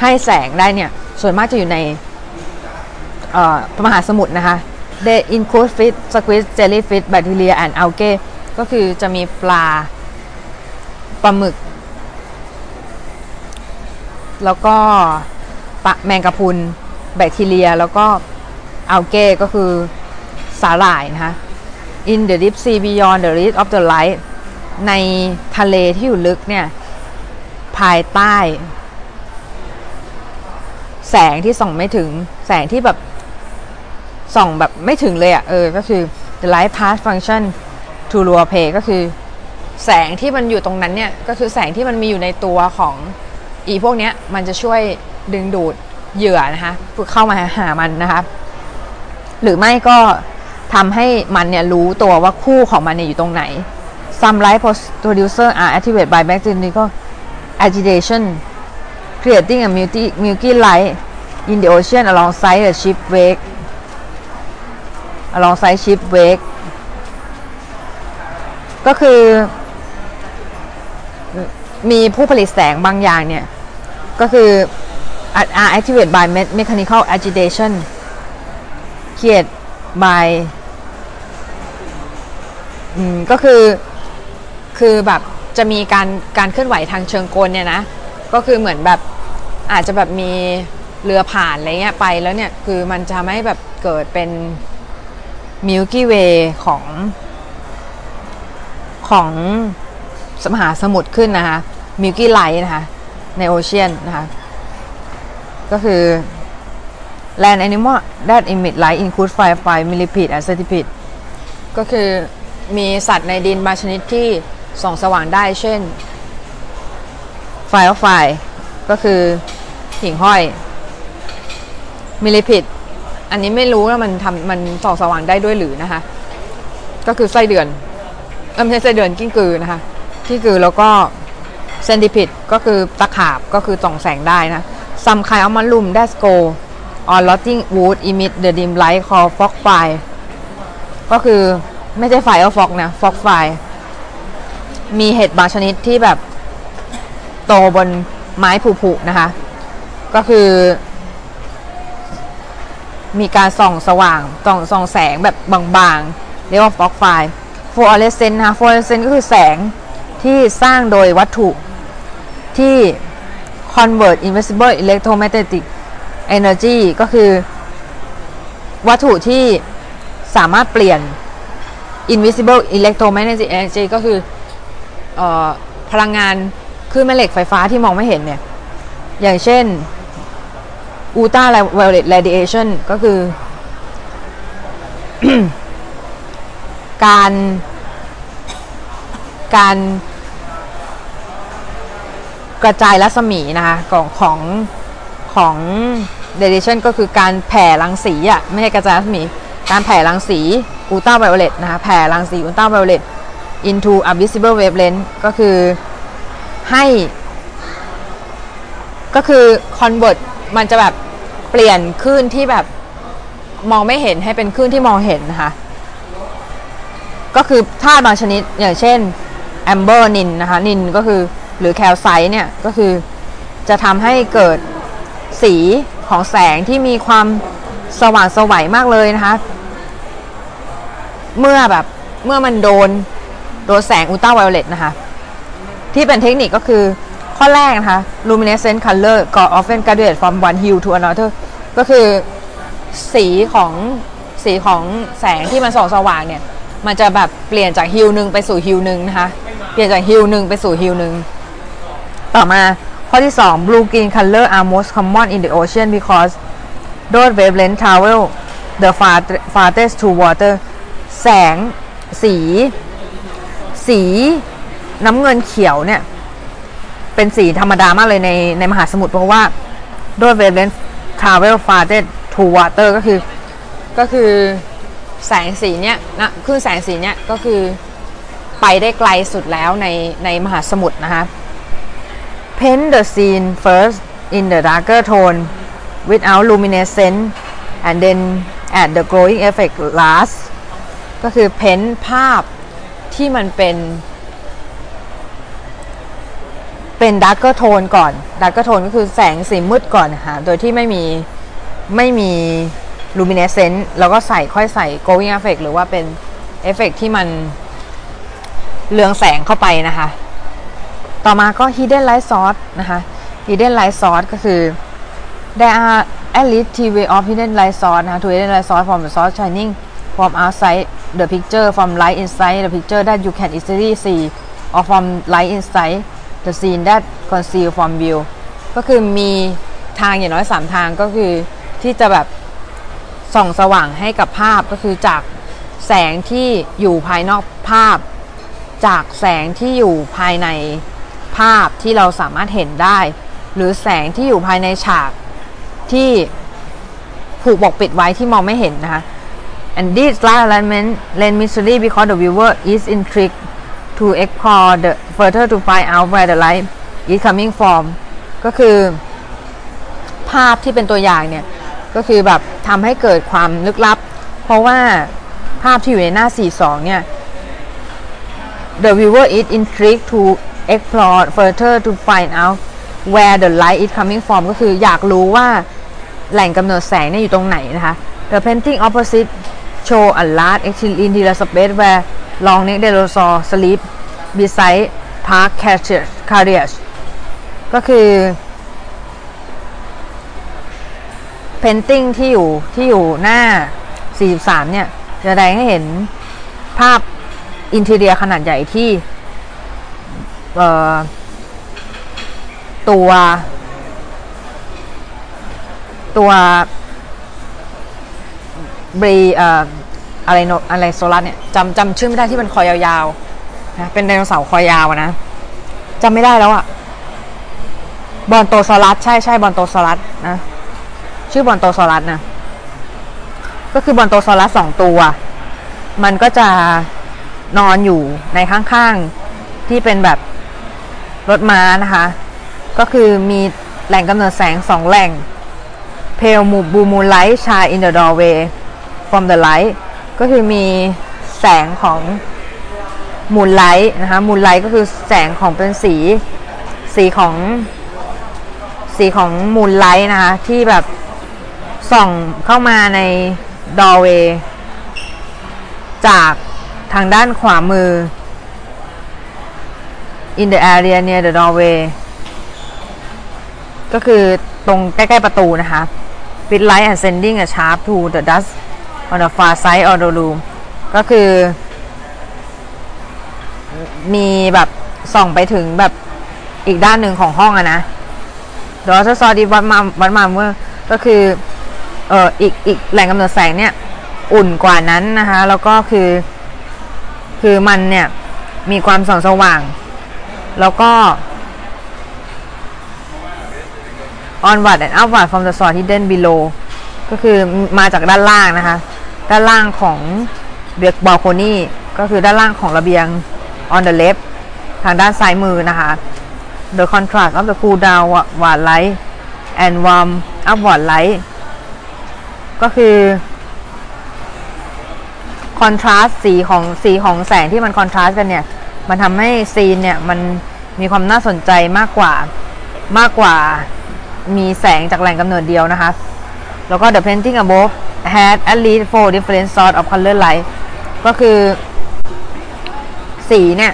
ให้แสงได้เนี่ย ส่วนมากจะอยู่ในมหาสมุทรนะคะ they include fish squid jellyfish bacteria and algae ก็คือจะมีปลาปลาหมึก แล้วก็ปะแมงกะพรุนแบคทีเรีย แล้วก็อัลเก้ก็คือสาหร่ายนะคะ in the deep sea beyond the reach of the light ในทะเลที่อยู่ลึกเนี่ย ภายใต้ แสงที่ส่องไม่ถึง แสงที่แบบส่องแบบไม่ถึงเลยอะ่ะเออ ก็คือ the light path function to l u r pay ก็คือ แสงที่มันอยู่ตรงนั้นเนี่ย ก็คือแสงที่มันมีอยู่ในตัวของอีพวกเนี้ย มันจะช่วยดึงดูดเหยื่อนะคะเข้ามาหามันนะคะ หรือไม่ก็ทำให้มันเนี่ยรู้ตัวว่าคู่ของมันเนี่ยอยู่ตรงไหน some light producer are activated by b a c t e r i a agitation creating a milky, milky light in the ocean alongside the ship wake alongside ship wake ก็คือมีผู้ผลิตแสงบางอย่างเนี่ย ก็คือ are activated by mechanical agitation created by อืมก็คือ คือแบบ จะมีการการเคลื่อนไหวทางเชิงกลเนี่ยนะก็คือเหมือนแบบอาจจะแบบมีเรือผ่านอะไรเงี้ยไปแล้วเนี่ยคือมันจะไม่แบบเกิดเป็นมิลกี้เวย์ของของสมหาสมุทรขึ้นนะคะมิลกี้ไลท์นะคะในโอเชียนนะคะก็คือ land animal that emit light include firefly millipede and centipede ก็คือมีสัตว์ในดินบางชนิดที่ ส่องสว่างได้ เช่น firefly ก็คือหิ่งห้อย millipede อันนี้ไม่รู้ว่ามันทำมันส่องสว่างได้ด้วยหรือนะคะ ก็คือไส้เดือนไม่ใช่ไส้เดือนกิ้งกือนะคะกิ้งกือแล้วก็เซนติพิดก็คือตะขาบก็คือส่องแสงได้นะ some kind of mushroom that go on rotting wood emit the dim light called fog fire ก็คือไม่ใช่ไฟเอาฟอกนะฟอกไฟ มีเห็ดบางชนิดที่แบบโตบนไม้ผุๆนะคะ ก็คือ มีการส่องสว่างส่องส่องแสงแบบบางๆ เรียกว่าฟอกไฟ fluorescent นะคะ fluorescent ก็คือแสงที่สร้างโดยวัตถุที่ convert invisible electromagnetic energy ก็คือ วัตถุที่สามารถเปลี่ยน invisible electromagnetic energy ก็คือออ พลังงานคลื่นแม่เหล็กไฟฟ้าที่มองไม่เห็นเนี่ย อย่างเช่น ultraviolet radiation ก็คือ การการกระจายรัศมีนะคะของของของ radiation ก็คือการแผ่รังสีอะไม่ใช่กระจายรัศมี การแผ่รังสี ultraviolet นะคะแผ่รังสี ultraviolet into a visible wavelength ก็คือให้ ก็คือ convert มันจะแบบเปลี่ยนคลื่นที่แบบมองไม่เห็นให้เป็นคลื่นที่มองเห็นนะคะ ก็คือธาตุบางชนิดอย่างเช่นแอมเบอร์นินนะคะนินก็คือหรือแคลไซต์เนี่ยก็คือจะทำให้เกิดสีของแสงที่มีความสว่างสวัยมากเลยนะคะ เมื่อแบบเมื่อมันโดน โดนแสงอุลตราไวโอเลตนะคะ ที่เป็นเทคนิคก็คือข้อแรกนะคะ luminescent color got often graduate from one hue to another ก็คือสีของสีของแสงที่มันส่องสว่างเนี่ย มันจะแบบเปลี่ยนจากฮิวหนึ่งไปสู่ฮิวหนึ่งนะคะ เปลี่ยนจากฮิวหนึ่งไปสู่ฮิวหนึ่งต่อมาข้อที่ 2 blue green color are most common in the ocean because those wavelength travel the farthest to water แสงสี สีน้ำเงินเขียวเนี่ย เป็นสีธรรมดามากเลยในในมหาสมุทรเพราะว่าด้วย wavelength travel farthest to water ก็คือก็คือแสงสีเนี้ยนะขึ้นแสงสีเนี้ยก็คือไปได้ไกลสุดแล้วในในมหาสมุทรนะคะ Paint the scene first in the darker tone without luminescence and then add the glowing effect last ก็คือ paint ภาพ ที่มันเป็นเป็น darker tone ก่อน darker tone ก็คือแสงสีมืดก่อนนะคะโดยที่ไม่มีไม่มี luminescent แล้วก็ใส่ค่อยใส่ glowing effect หรือว่าเป็นเอฟเฟกที่มันเรืองแสงเข้าไปนะคะ ต่อมาก็ hidden light source นะคะ hidden light source ก็คือ there are at least three way of hidden light source นะคะ to hidden light source from the source shining from outside the picture from light inside the picture that you can easily see or from light inside the scene that conceal from view ก็คือมีทางอย่างน้อย 3 ทางก็คือที่จะแบบส่องสว่างให้กับภาพก็คือจากแสงที่อยู่ภายนอกภาพ จากแสงที่อยู่ภายในภาพที่เราสามารถเห็นได้ หรือแสงที่อยู่ภายในฉากที่ผูกปกปิดไว้ที่มองไม่เห็นนะคะ and this light alignment lend mystery because the viewer is intrigued to explore the further to find out where the light is coming from ก็คือภาพที่เป็นตัวอย่างเนี่ย ก็คือแบบทำให้เกิดความลึกลับ เพราะว่าภาพที่อยู่ในหน้า 42 เนี่ย the viewer is intrigued to explore further to find out where the light is coming from ก็คืออยากรู้ว่าแหล่งกำเนิดแสงเนี่ยอยู่ตรงไหนนะคะ the painting opposite show a large interior space where long neck dinosaur sleep beside park carriage ก็คือ painting ที่อยู่ที่อยู่หน้า 43 เนี่ยจะแสดงให้เห็นภาพอินเทเรียขนาดใหญ่ที่ตัว ตัว บรีอะไรโนอะไรโซลัสเนี่ยจำจำชื่อไม่ได้ที่มันคอยยาวๆนะเป็นไดโนเสาร์คอยาวนะจำไม่ได้แล้วอะบอนโตโซอรัสใช่ใช่บอนโตโซอรัสนะชื่อบอนโตโซอรัสนะก็คือบอนโตโซอรัสสองตัว มันก็จะนอนอยู่ในข้างๆที่เป็นแบบรถม้านะคะ ก็คือมีแหล่งกำเนิดแสงสองแหล่ง pale blue moonlight shine in the doorway from the light ก็คือมีแสงของ moonlight นะคะ moonlight ก็คือแสงของเป็นสีสีของสีของ moonlight นะคะที่แบบส่องเข้ามาใน doorway จากทางด้านขวามือ in the area near the doorway ก็คือตรงใกล้ ๆ ประตูนะคะ with light and sending a sharp to the dust on the far side of the room ก็คือ มีแบบส่องไปถึงแบบอีกด้านหนึ่งของห้องอะนะ The author saw this one mom, one mom ก็คือเอ่ออีกอีกแหล่งกำเนิดแสงเนี่ย อุ่นกว่านั้นนะคะ แล้วก็คือ คือมันเนี่ย มีความส่องสว่าง แล้วก็ onward and upward from the source hidden below ก็คือมาจากด้านล่างนะคะ ด้านล่างของเบียกบอลโคนี่ก็คือด้านล่างของระเบียง on the left ทางด้านซ้ายมือนะคะ the contrast of the cool down ward light and warm upward light ก็คือ คอนทราสต์สีของสีของแสงที่มันคอนทราสต์กันเนี่ย มันทำให้ซีนเนี่ยมันมีความน่าสนใจมากกว่ามากกว่ามีแสงจากแหล่งกำเนิดเดียวนะคะ แล้วก็ the painting above had at least four different sort of color light ก็คือสีเนี่ย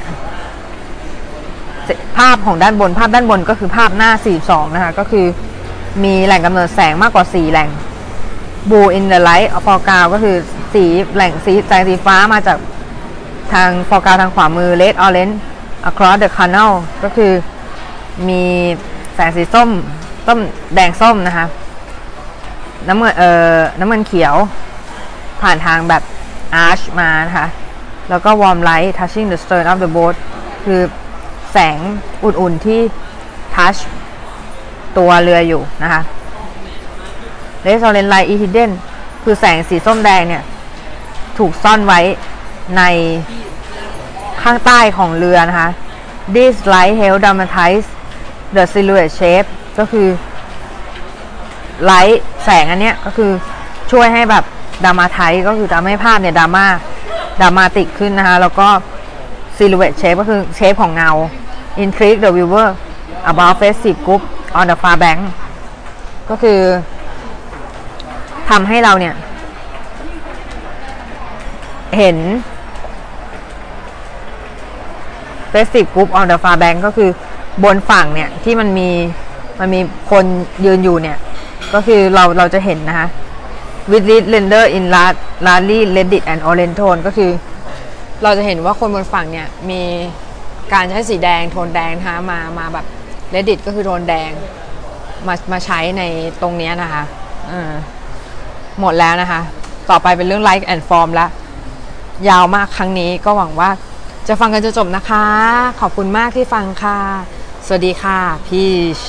ภาพของด้านบนภาพด้านบนก็คือภาพหน้า 42 นะคะ ก็คือมีแหล่งกำเนิดแสงมากกว่า 4 แหล่ง blue in the light of foreground ก็คือสีแหล่งสีแสงสีฟ้ามาจากทาง foreground ทางขวามือ red orange across the canal ก็คือมีแสงสีส้มส้มแดงส้มนะคะ น้ำเงินเอ่อน้ำเงินเขียว ผ่านทางแบบ arch มานะคะ แล้วก็วอร์มไลท์ touching the โตนออฟเดอะโบ๊ทคือแสงอุ่นๆที่ touch ตัวเรืออยู่นะคะเลสโซเลนไลท์อีฮิเดนคือแสงสีส้มแดงเนี่ย ถูกซ่อนไว้ในข้างใต้ของเรือนะคะ This light help dramatize the silhouette shape ก็คือ ไลท์แสงอันเนี้ยก็คือช่วยให้แบบดรามาไทก็คือทำให้ภาพเนี่ยดราม่าดรามาติกขึ้นนะคะแล้วก็ silhouette shape ก็คือเชฟของเงา intrigue the viewer about festive group on the far bank ก็คือทำให้เราเนี่ย เห็น festive group on the far bank ก็คือบนฝั่งเนี่ย ที่มันมีมันมีคนยืนอยู่เนี่ย ก็คือเราเราจะเห็นนะคะ with it render in largely reddit and orange tone ก็คือ เราจะเห็นว่าคนบนฝั่งเนี่ย มีการใช้สีแดงโทนแดงนะคะมามาแบบ reddit ก็คือโทนแดงมามาใช้ในตรงนี้นะคะหมดแล้วนะคะ ต่อไปเป็นเรื่อง like and form แล้วยาวมากครั้งนี้ก็หวังว่าจะฟังกันจนจบนะคะ ขอบคุณมากที่ฟังค่ะ สวัสดีค่ะ พีช